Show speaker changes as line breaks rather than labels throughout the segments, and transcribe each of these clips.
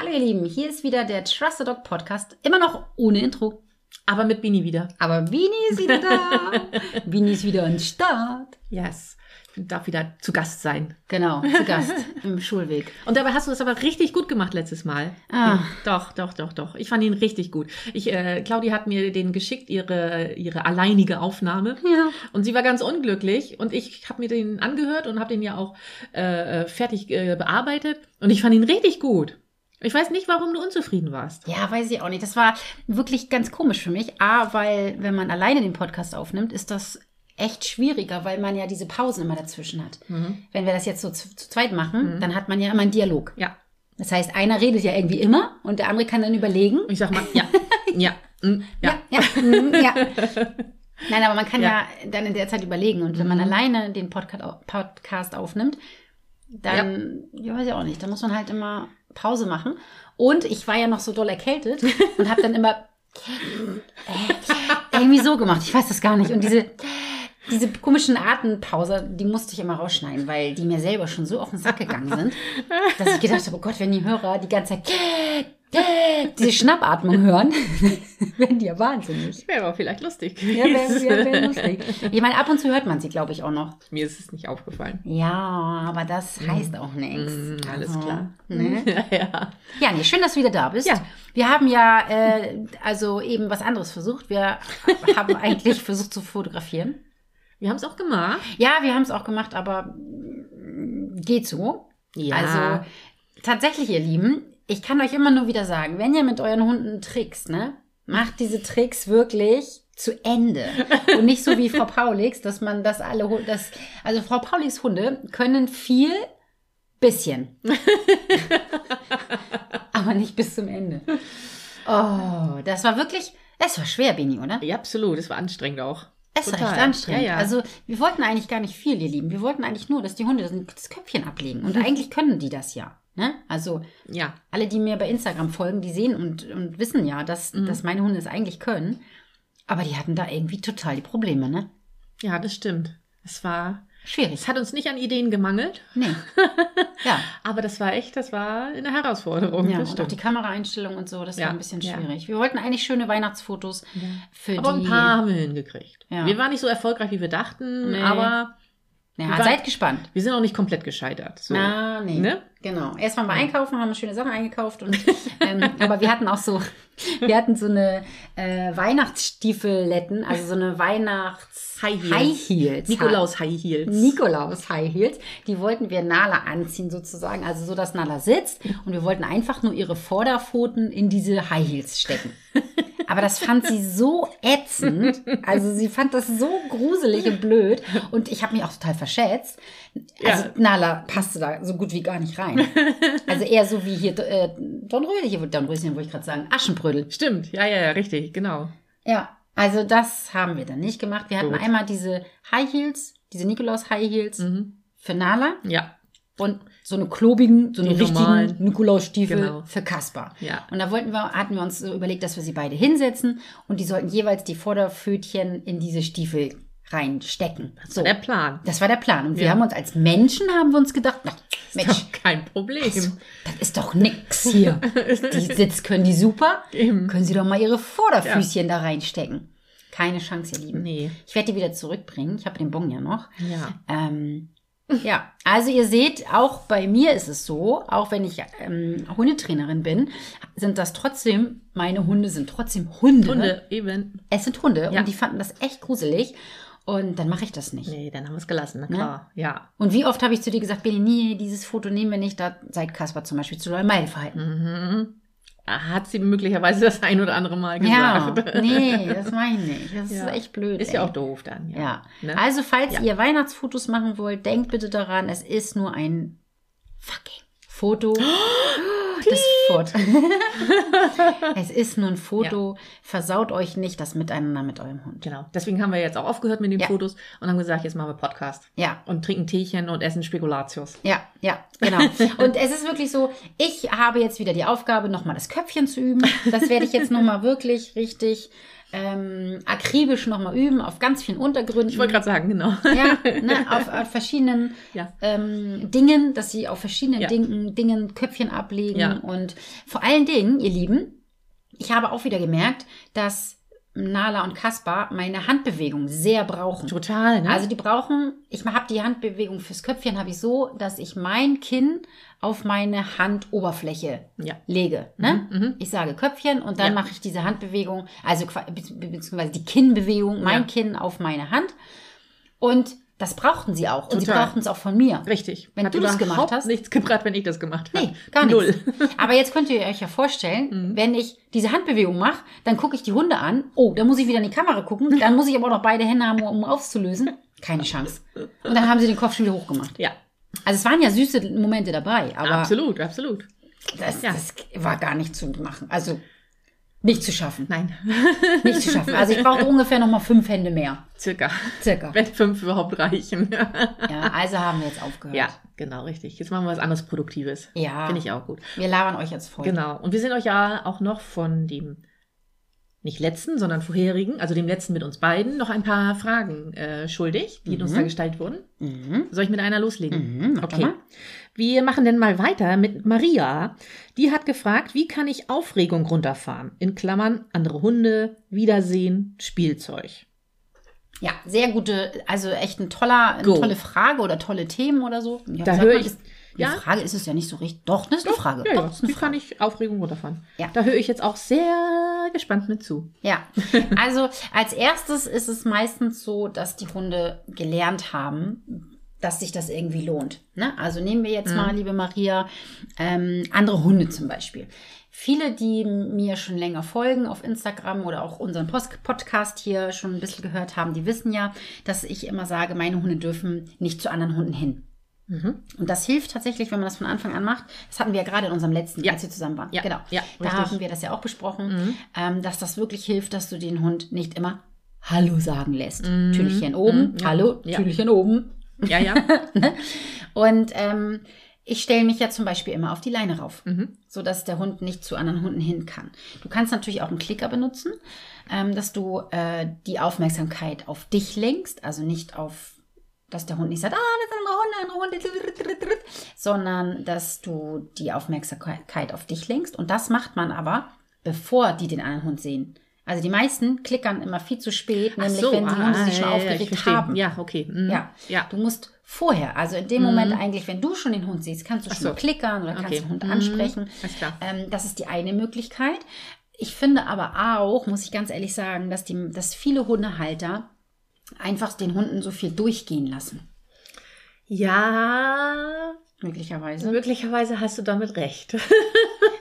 Hallo ihr Lieben, hier ist wieder der Trust the Dog Podcast, immer noch ohne Intro.
Aber mit Bini wieder.
Aber Bini ist wieder da. Bini ist wieder am Start.
Yes. Darf wieder zu Gast sein.
Genau, zu Gast im Schulweg.
Und dabei hast du das aber richtig gut gemacht letztes Mal.
Ah.
Doch, doch, doch, doch. Ich fand ihn richtig gut. Ich, äh, Claudia hat mir den geschickt, ihre, ihre alleinige Aufnahme.
Ja.
Und sie war ganz unglücklich. Und ich habe mir den angehört und habe den ja auch äh, fertig äh, bearbeitet. Und ich fand ihn richtig gut. Ich weiß nicht, warum du unzufrieden warst.
Ja, weiß ich auch nicht. Das war wirklich ganz komisch für mich. A, weil wenn man alleine den Podcast aufnimmt, ist das echt schwieriger, weil man ja diese Pausen immer dazwischen hat. Wenn wir das jetzt so zu, zu zweit machen, dann hat man ja immer einen Dialog.
Ja.
Das heißt, einer redet ja irgendwie immer und der andere kann dann überlegen.
Ich sag mal, ja, ja, mm, ja.
ja, mm, ja. Nein, aber man kann ja.
Ja.
dann in der Zeit überlegen. Und wenn man alleine den Podcast, Podcast aufnimmt, dann, ja. weiß ich auch nicht, dann muss man halt immer Pause machen. Und ich war ja noch so doll erkältet und habe dann immer äh, irgendwie so gemacht. Ich weiß das gar nicht. Und diese, diese komischen Atempause, die musste ich immer rausschneiden, weil die mir selber schon so auf den Sack gegangen sind, dass ich gedacht habe, oh Gott, wenn die Hörer die ganze Zeit diese Schnappatmung hören, werden die ja wahnsinnig.
Wäre aber vielleicht lustig.
Ja, wäre wär, wär lustig. Ich meine, ab und zu hört man sie, glaube ich, auch noch.
Mir ist es nicht aufgefallen.
Ja, aber das heißt auch nichts.
Mm, alles
Also,
klar.
Ne?
Ja, ja.
Ja, nee, schön, dass du wieder da bist.
Ja.
Wir haben ja äh, also eben was anderes versucht. Wir haben eigentlich versucht zu fotografieren.
Wir haben es auch gemacht.
Ja, wir haben es auch gemacht, aber mm, geht so.
Ja.
Also tatsächlich, ihr Lieben, ich kann euch immer nur wieder sagen, wenn ihr mit euren Hunden trickst, ne, macht diese Tricks wirklich zu Ende. Und nicht so wie Frau Paulix, dass man das alle, das, also Frau Paulix Hunde können viel, bisschen. Aber nicht bis zum Ende. Oh, das war wirklich, es war schwer, Bini, oder?
Ja, absolut. Es war anstrengend auch.
Es war echt anstrengend.
Ja, ja.
Also wir wollten eigentlich gar nicht viel, ihr Lieben. Wir wollten eigentlich nur, dass die Hunde das Köpfchen ablegen. Und eigentlich können die das ja. Ne? Also
ja.
alle, die mir bei Instagram folgen, die sehen und, und wissen ja, dass,
Mhm.
dass meine Hunde es eigentlich können. Aber die hatten da irgendwie total die Probleme, ne?
Ja, das stimmt. Es war,
Schwierig.
es hat uns nicht an Ideen gemangelt,
Nee. ja.
aber das war echt, das war eine Herausforderung.
Ja, und auch die Kameraeinstellung und so, das
Ja,
war ein bisschen
ja.
schwierig. Wir wollten eigentlich schöne Weihnachtsfotos für
aber
die.
ein paar haben wir hingekriegt.
Ja.
Wir waren nicht so erfolgreich, wie wir dachten,
Nee.
aber
Ja, seid gespannt.
wir sind auch nicht komplett gescheitert. So.
Ah, nee.
Ne?
Genau. Erst waren wir einkaufen, haben schöne Sachen eingekauft. Und, ähm, aber wir hatten auch so, wir hatten so eine äh, Weihnachtsstiefeletten, also so eine Weihnachts
High Heels.
High Heels.
Nikolaus High Heels.
Nikolaus High Heels. Die wollten wir Nala anziehen sozusagen, also so, dass Nala sitzt. Und wir wollten einfach nur ihre Vorderpfoten in diese High Heels stecken. Aber das fand sie so ätzend. Also sie fand das so gruselig und blöd. Und ich habe mich auch total verschätzt. Also
Ja.
Nala passte da so gut wie gar nicht rein. Also eher so wie hier äh, Dornröschen, hier Dornröschen wollte ich gerade sagen, Aschenbrödel.
Stimmt, ja, ja, ja, richtig, genau.
Ja, also das haben wir dann nicht gemacht. Wir hatten
Gut.
einmal diese High Heels, diese Nikolaus High Heels
Mhm.
für Nala
Ja,
und so eine klobigen, so eine
Die
richtigen. Nikolausstiefel
Genau.
für Kaspar.
Ja.
Und da wollten wir, hatten wir uns so überlegt, dass wir sie beide hinsetzen und die sollten jeweils die Vorderpfötchen in diese Stiefel reinstecken. So.
der Plan.
Das war der Plan. Und wir
Ja.
haben uns als Menschen haben wir uns gedacht, na, Mensch,
kein Problem.
das ist doch nix hier. Die Sitz können die super.
Eben.
Können sie doch mal ihre Vorderfüßchen da reinstecken. Keine Chance, ihr Lieben.
Nee.
Ich werde die wieder zurückbringen. Ich habe den Bon ja noch.
Ja.
Ähm, ja, also ihr seht, auch bei mir ist es so, auch wenn ich ähm, Hundetrainerin bin, sind das trotzdem, meine Hunde sind trotzdem Hunde.
Hunde, eben.
Es sind Hunde
Ja.
und die fanden das echt gruselig. Und dann mache ich das nicht.
Nee, dann haben wir es gelassen, na klar. Ja.
Und wie oft habe ich zu dir gesagt, Billy, nee, dieses Foto nehmen wir nicht, da seid Kasper zum Beispiel zu doll Meideverhalten.
Mhm. Hat sie möglicherweise das ein oder andere Mal
Ja,
gesagt.
nee, das meine ich nicht. Das
Ja.
ist echt blöd.
Ist
ey.
ja auch doof dann. Ja.
Ja.
Ne?
Also, falls
Ja.
ihr Weihnachtsfotos machen wollt, denkt bitte daran, es ist nur ein fucking Foto. Das Foto. es ist nur ein Foto. Versaut euch nicht das Miteinander mit eurem Hund.
Genau. Deswegen haben wir jetzt auch aufgehört mit den
Ja.
Fotos und haben gesagt, jetzt machen wir Podcast.
Ja,
Und trinken Teechen und essen Spekulatius.
ja, ja, genau. Und es ist wirklich so, ich habe jetzt wieder die Aufgabe, nochmal das Köpfchen zu üben. Das werde ich jetzt nochmal wirklich richtig ähm, akribisch nochmal üben auf ganz vielen Untergründen.
Ich wollte gerade sagen, genau.
ja, ne, auf, auf verschiedenen
Ja.
ähm, Dingen, dass sie auf verschiedenen
Ja.
Dingen, Dingen Köpfchen ablegen.
Ja.
Und vor allen Dingen, ihr Lieben, ich habe auch wieder gemerkt, dass Nala und Kaspar meine Handbewegung sehr brauchen.
Total, ne?
Also die brauchen, ich habe die Handbewegung fürs Köpfchen habe ich so, dass ich mein Kinn auf meine Handoberfläche
ja.
lege. Ne?
Mhm, mhm.
Ich sage Köpfchen und dann
Ja.
mache ich diese Handbewegung, also beziehungsweise die Kinnbewegung, mein
Ja.
Kinn auf meine Hand. Und das brauchten sie auch. Und sie
Total.
brauchten es auch von mir.
Richtig.
Wenn
Hat
du das gemacht hast?
nichts gebracht, wenn ich das gemacht habe.
Nee, gar
Null.
nichts. Aber jetzt könnt ihr euch ja vorstellen,
Mhm.
wenn ich diese Handbewegung mache, dann gucke ich die Hunde an. Oh, dann muss ich wieder in die Kamera gucken. Dann muss ich aber auch noch beide Hände haben, um aufzulösen. Keine Chance. Und dann haben sie den Kopf schon wieder hochgemacht.
Ja,
Also es waren ja süße Momente dabei, aber
absolut, absolut.
das,
Ja.
das war gar nicht zu machen. Also nicht zu schaffen.
Nein,
Nicht zu schaffen. Also ich brauchte ungefähr noch mal fünf Hände mehr.
circa.
Circa.
Wenn fünf überhaupt reichen.
Ja, also haben wir jetzt aufgehört.
ja, genau, richtig. Jetzt machen wir was anderes Produktives.
Ja.
Finde ich auch gut.
Wir labern euch jetzt voll.
Genau. Und wir sind euch ja auch noch von dem nicht letzten, sondern vorherigen, also dem letzten mit uns beiden, noch ein paar Fragen äh, schuldig, die uns
Mhm.
da gestellt wurden.
Mhm.
Soll ich mit einer loslegen?
Mhm,
okay.
mal.
Wir machen denn mal weiter mit Maria. Die hat gefragt, wie kann ich Aufregung runterfahren? In Klammern andere Hunde, Wiedersehen, Spielzeug.
Ja, sehr gute, also echt ein toller, eine tolle Frage oder tolle Themen oder so. Ja,
Da höre ich-
Ist, die
ja?
Frage ist es ja nicht so richtig. Doch, das ist eine Frage.
Ja,
Doch,
ja.
ist eine
Wie kann
Frage.
ich Aufregung runterfahren?
Ja.
Da höre ich jetzt auch sehr gespannt mit zu.
Ja, also als erstes ist es meistens so, dass die Hunde gelernt haben, dass sich das irgendwie lohnt. Ne? Also nehmen wir
Mhm.
jetzt mal, liebe Maria, ähm, andere Hunde zum Beispiel. Viele, die mir schon länger folgen auf Instagram oder auch unseren Post Podcast hier schon ein bisschen gehört haben, die wissen ja, dass ich immer sage, meine Hunde dürfen nicht zu anderen Hunden hin.
Mhm.
Und das hilft tatsächlich, wenn man das von Anfang an macht. Das hatten wir ja gerade in unserem letzten,
Ja.
als wir zusammen waren.
Ja,
Genau.
ja,
da
richtig.
haben wir das ja auch besprochen,
Mhm.
ähm, dass das wirklich hilft, dass du den Hund nicht immer Hallo sagen lässt.
Mhm.
Tüdelchen oben,
Mhm, ja.
Hallo,
Ja.
Tüdelchen oben.
Ja, ja.
Und ähm, ich stelle mich ja zum Beispiel immer auf die Leine rauf,
Mhm.
sodass der Hund nicht zu anderen Hunden hin kann. Du kannst natürlich auch einen Klicker benutzen, ähm, dass du äh, die Aufmerksamkeit auf dich lenkst, also nicht auf, dass der Hund nicht sagt, ah, das sind andere Hunde, andere Hunde, sondern dass du die Aufmerksamkeit auf dich lenkst. Und das macht man aber, bevor die den anderen Hund sehen. Also die meisten klickern immer viel zu spät,
Ach
nämlich
so,
wenn die Hunde
ah,
sich schon
ja,
aufgeregt haben.
Ja, okay. Mhm.
Ja.
ja.
Du musst vorher, also in dem
Mhm.
Moment eigentlich, wenn du schon den Hund siehst, kannst du schon
so.
klickern oder kannst
Okay.
den Hund
Mhm.
ansprechen.
Alles klar.
Ähm, das ist die eine Möglichkeit. Ich finde aber auch, muss ich ganz ehrlich sagen, dass, die, dass viele Hundehalter einfach den Hunden so viel durchgehen lassen.
Ja,
Möglicherweise.
möglicherweise hast du damit recht.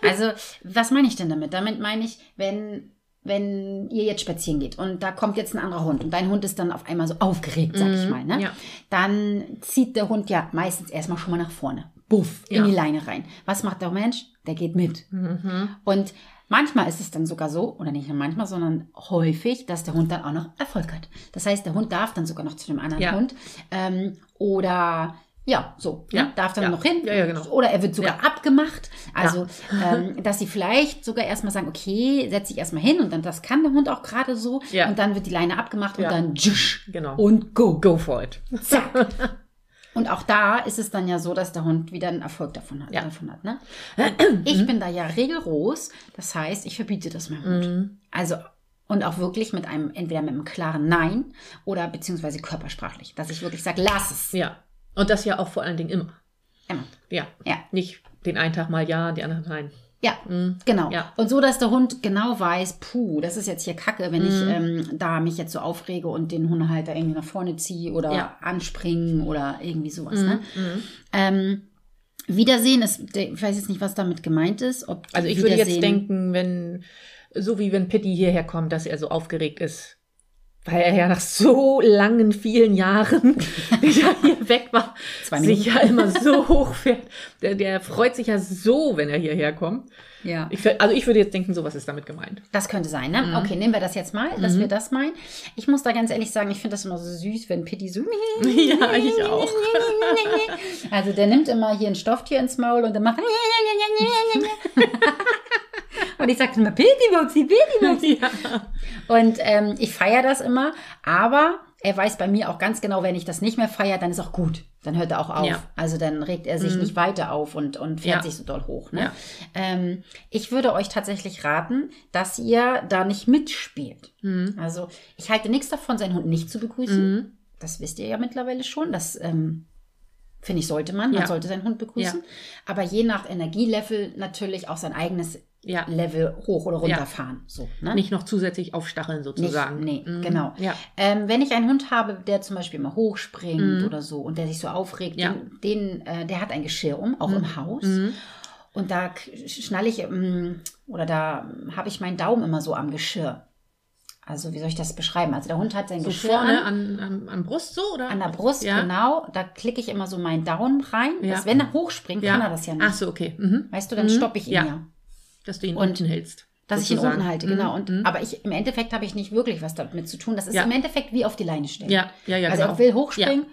Also, was meine ich denn damit? Damit meine ich, wenn, wenn ihr jetzt spazieren geht und da kommt jetzt ein anderer Hund und dein Hund ist dann auf einmal so aufgeregt, sag ich
Mhm,
mal, ne?
ja.
Dann zieht der Hund ja meistens erstmal schon mal nach vorne. Buff, in
Ja.
die Leine rein. Was macht der Mensch? Der geht mit.
Mhm.
Und manchmal ist es dann sogar so, oder nicht nur manchmal, sondern häufig, dass der Hund dann auch noch Erfolg hat. Das heißt, der Hund darf dann sogar noch zu dem anderen
Ja.
Hund. Ähm, oder ja, so,
Ja,
ne? darf dann
ja.
noch hin.
Ja, ja, genau.
Oder er wird sogar
Ja.
abgemacht. Also, ähm, dass sie vielleicht sogar erstmal sagen, okay, setz dich erstmal hin und dann das kann der Hund auch gerade so.
Ja.
Und dann wird die Leine abgemacht und dann tschusch,
Genau.
und go.
Go for it.
Zack. Und auch da ist es dann ja so, dass der Hund wieder einen Erfolg davon hat.
Ja.
Davon hat ne? Ich bin da ja regelros. Das heißt, ich verbiete das meinem Hund.
Mhm.
Also, und auch wirklich mit einem, entweder mit einem klaren Nein oder beziehungsweise körpersprachlich. Dass ich wirklich sage, lass es.
Ja. Und das ja auch vor allen Dingen immer.
Immer.
Ja.
Ja.
Nicht den einen Tag mal ja, den anderen nein.
Ja,
Mhm.
genau.
Ja.
Und so, dass der Hund genau weiß, puh, das ist jetzt hier Kacke, wenn ich ähm, da mich jetzt so aufrege und den Hundehalter irgendwie nach vorne ziehe oder
Ja.
anspringen oder irgendwie sowas. Ne?
Mhm.
Ähm, Wiedersehen ist, ich weiß jetzt nicht, was damit gemeint ist. Ob
Also ich würde jetzt denken, wenn, so wie wenn Pitti hierher kommt, dass er so aufgeregt ist. Weil er ja nach so langen, vielen Jahren, die er hier weg war, sich ja immer so hochfährt. Der, der freut sich ja so, wenn er hierher kommt.
Ja.
Ich, also ich würde jetzt denken, sowas ist damit gemeint.
Das könnte sein, ne?
Mhm.
Okay, nehmen wir das jetzt mal, dass wir das meinen. Ich muss da ganz ehrlich sagen, ich finde das immer so süß, wenn Pitti so.
Ja, ich auch.
Also der nimmt immer hier ein Stofftier ins Maul und der macht. Und ich sagte immer, Pilti-Mopsi, Pilti-Mopsi.
ja.
Und ähm, ich feiere das immer, aber er weiß bei mir auch ganz genau, wenn ich das nicht mehr feiere, dann ist auch gut. Dann hört er auch auf.
Ja.
Also dann regt er sich
Mhm.
nicht weiter auf und, und fährt
Ja.
sich so doll hoch. Ne?
Ja.
Ähm, ich würde euch tatsächlich raten, dass ihr da nicht mitspielt.
Mhm.
Also ich halte nichts davon, seinen Hund nicht zu begrüßen.
Mhm.
Das wisst ihr ja mittlerweile schon. Das ähm, finde ich, sollte man. Man sollte seinen Hund begrüßen. Aber je nach Energielevel natürlich auch sein eigenes
Ja.
Level hoch oder runterfahren. So, ne?
Nicht noch zusätzlich aufstacheln sozusagen.
nee,
Mhm.
genau.
Ja.
Ähm, wenn ich einen Hund habe, der zum Beispiel immer hochspringt
Mhm.
oder so und der sich so aufregt,
Ja.
den, den, äh, der hat ein Geschirr um, auch im Haus.
Mhm.
Und da schnalle ich, ähm, oder da habe ich meinen Daumen immer so am Geschirr. Also wie soll ich das beschreiben? Also der Hund hat sein
So
Geschirr
vorne
an,
an, an, an Brust so, oder?
an der Brust,
Ja.
genau. Da klicke ich immer so meinen Daumen rein.
Ja.
Dass, wenn er hochspringt,
Ja.
kann er das ja nicht.
Ach so, okay. Mhm.
Weißt du, dann
Mhm.
stoppe ich ihn
Ja.
Ja.
Dass du ihn
Und-
unten hältst.
Dass ich ihn
sozusagen.
unten halte,
Mhm.
genau. Und,
Mhm.
Aber ich, im Endeffekt habe ich nicht wirklich was damit zu tun. Das ist
Ja.
im Endeffekt wie auf die Leine stellen.
Ja, ja, ja,
also
genau.
er will hochspringen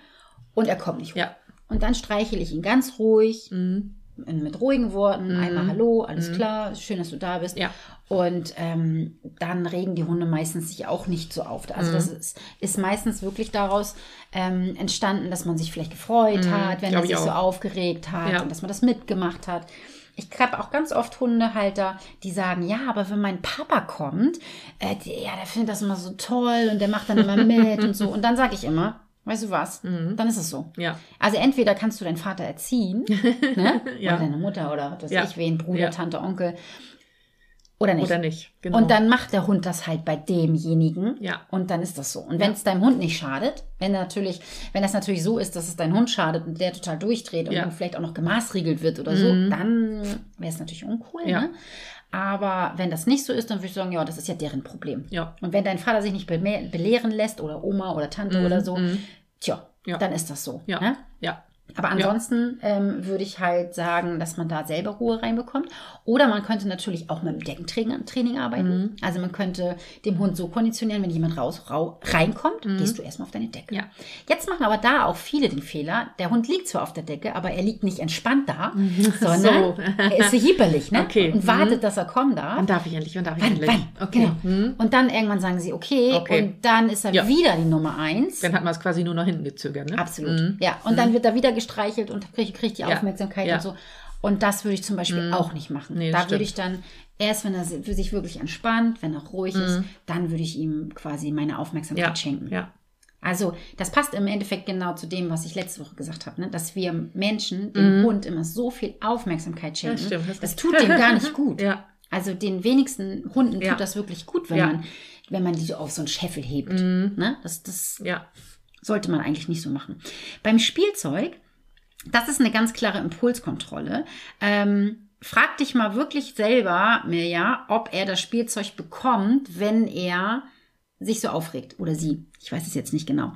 und er kommt nicht hoch.
Ja.
Und dann streichel ich ihn ganz ruhig,
Mhm.
mit ruhigen Worten,
Mhm.
einmal Hallo, alles
Mhm.
klar, schön, dass du da bist.
Ja.
Und ähm, dann regen die Hunde meistens sich auch nicht so auf. Also das ist, ist meistens wirklich daraus ähm, entstanden, dass man sich vielleicht gefreut hat, wenn er
glaub ich
sich so aufgeregt hat
Ja.
und dass man das mitgemacht hat. Ich habe auch ganz oft Hundehalter, die sagen, ja, aber wenn mein Papa kommt, äh, der, ja, der findet das immer so toll und der macht dann immer mit und so. Und dann sage ich immer, weißt du was,
Mhm.
dann ist es so.
Ja.
Also entweder kannst du deinen Vater erziehen, ne?
Ja.
oder deine Mutter oder was weiß
Ja.
ich wen, Bruder. Tante, Onkel. Oder nicht.
Oder nicht. Genau.
Und dann macht der Hund das halt bei demjenigen.
Ja.
Und dann ist das so. Und wenn es deinem Hund nicht schadet, wenn natürlich, wenn das natürlich so ist, dass es deinem Hund schadet und der total durchdreht und
Ja.
dann vielleicht auch noch gemaßriegelt wird oder so,
Mhm.
dann wäre es natürlich uncool.
Ja.
Ne? Aber wenn das nicht so ist, dann würde ich sagen, ja, das ist ja deren Problem.
Ja.
Und wenn dein Vater sich nicht beme- belehren lässt oder Oma oder Tante
Mhm,
oder so,
mhm.
tja,
Ja.
dann ist das so.
Ja.
Ne?
Ja.
Aber ansonsten ähm, würde ich halt sagen, dass man da selber Ruhe reinbekommt. Oder man könnte natürlich auch mit dem Deckentraining Training arbeiten.
Mhm.
Also man könnte dem Hund so konditionieren, wenn jemand raus rau, reinkommt,
Mhm.
gehst du erstmal auf deine Decke.
Ja.
Jetzt machen aber da auch viele den Fehler, der Hund liegt zwar auf der Decke, aber er liegt nicht entspannt da, sondern
So.
er ist so hieperlich ne?
Okay.
und
Mhm.
wartet, dass er kommen darf.
Wann darf ich endlich? Wann darf ich
Wann,
endlich?
wann?
Okay.
Genau.
Mhm.
Und dann irgendwann sagen sie, okay,
Okay.
und dann ist er
Ja.
wieder die Nummer eins.
Dann hat man es quasi nur nach hinten gezögert, ne?
Absolut.
Mhm.
Ja, und dann wird er wieder gestreichelt und kriegt, kriegt die
Ja.
Aufmerksamkeit
Ja.
und so. Und das würde ich zum Beispiel
Mhm.
auch nicht machen.
Nee,
da
das
würde
stimmt.
ich dann, erst wenn er sich wirklich entspannt, wenn er ruhig ist, dann würde ich ihm quasi meine Aufmerksamkeit
Mhm. Ja.
schenken.
Ja.
Also das passt im Endeffekt genau zu dem, was ich letzte Woche gesagt habe, ne? dass wir Menschen dem Hund immer so viel Aufmerksamkeit schenken.
Mhm. stimmt, das
das tut dem gar nicht gut.
Ja.
Also den wenigsten Hunden
Ja.
tut das wirklich gut, wenn
Ja.
man wenn man die so auf so einen Scheffel hebt.
Mhm.
Ne? Das, das
Ja.
sollte man eigentlich nicht so machen. Beim Spielzeug, das ist eine ganz klare Impulskontrolle. Ähm, frag dich mal wirklich selber, Mirja, ob er das Spielzeug bekommt, wenn er sich so aufregt oder sie. Ich weiß es jetzt nicht genau.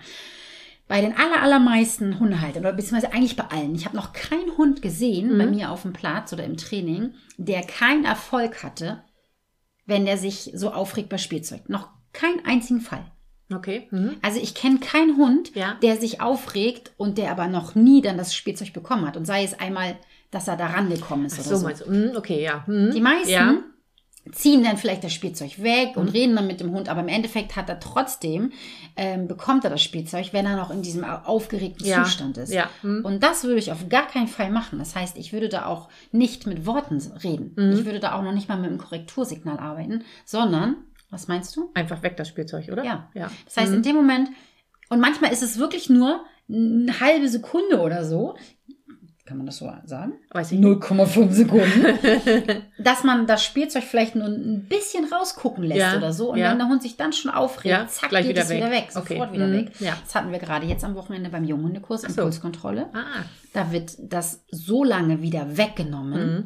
Bei den aller, allermeisten Hundehaltern oder beziehungsweise eigentlich bei allen. Ich habe noch keinen Hund gesehen bei mir auf dem Platz oder im Training, der keinen Erfolg hatte, wenn der sich so aufregt bei Spielzeug. Noch keinen einzigen Fall.
Okay. Mhm.
Also ich kenne keinen Hund,
Ja.
der sich aufregt und der aber noch nie dann das Spielzeug bekommen hat. Und sei es einmal, dass er da rangekommen ist
Ach
oder
so,
so.
meinst du? Mhm, Okay, ja. Mhm.
Die meisten
Ja. Mhm.
ziehen dann vielleicht das Spielzeug weg und reden dann mit dem Hund, aber im Endeffekt hat er trotzdem, ähm, bekommt er das Spielzeug, wenn er noch in diesem au- aufgeregten
Ja.
Zustand ist.
Ja. Mhm.
Und das würde ich auf gar keinen Fall machen. Das heißt, ich würde da auch nicht mit Worten reden.
Mhm.
Ich würde da auch noch nicht mal mit einem Korrektursignal arbeiten, sondern, was meinst du?
Einfach weg das Spielzeug, oder?
Ja.
ja.
Das heißt, in dem Moment, und manchmal ist es wirklich nur eine halbe Sekunde oder so, kann man das so sagen?
Weiß ich nicht.
0,5 Sekunden, dass man das Spielzeug vielleicht nur ein bisschen rausgucken lässt
Ja,
oder so. Und
ja.
wenn der Hund sich dann schon aufregt,
Ja,
zack, geht
wieder
es wieder
weg.
weg, sofort
Okay.
wieder
Mhm,
weg.
ja.
Das hatten wir gerade jetzt am Wochenende beim Junghundekurs,
so.
Impulskontrolle.
Ah.
Da wird das so lange wieder weggenommen,
Mhm.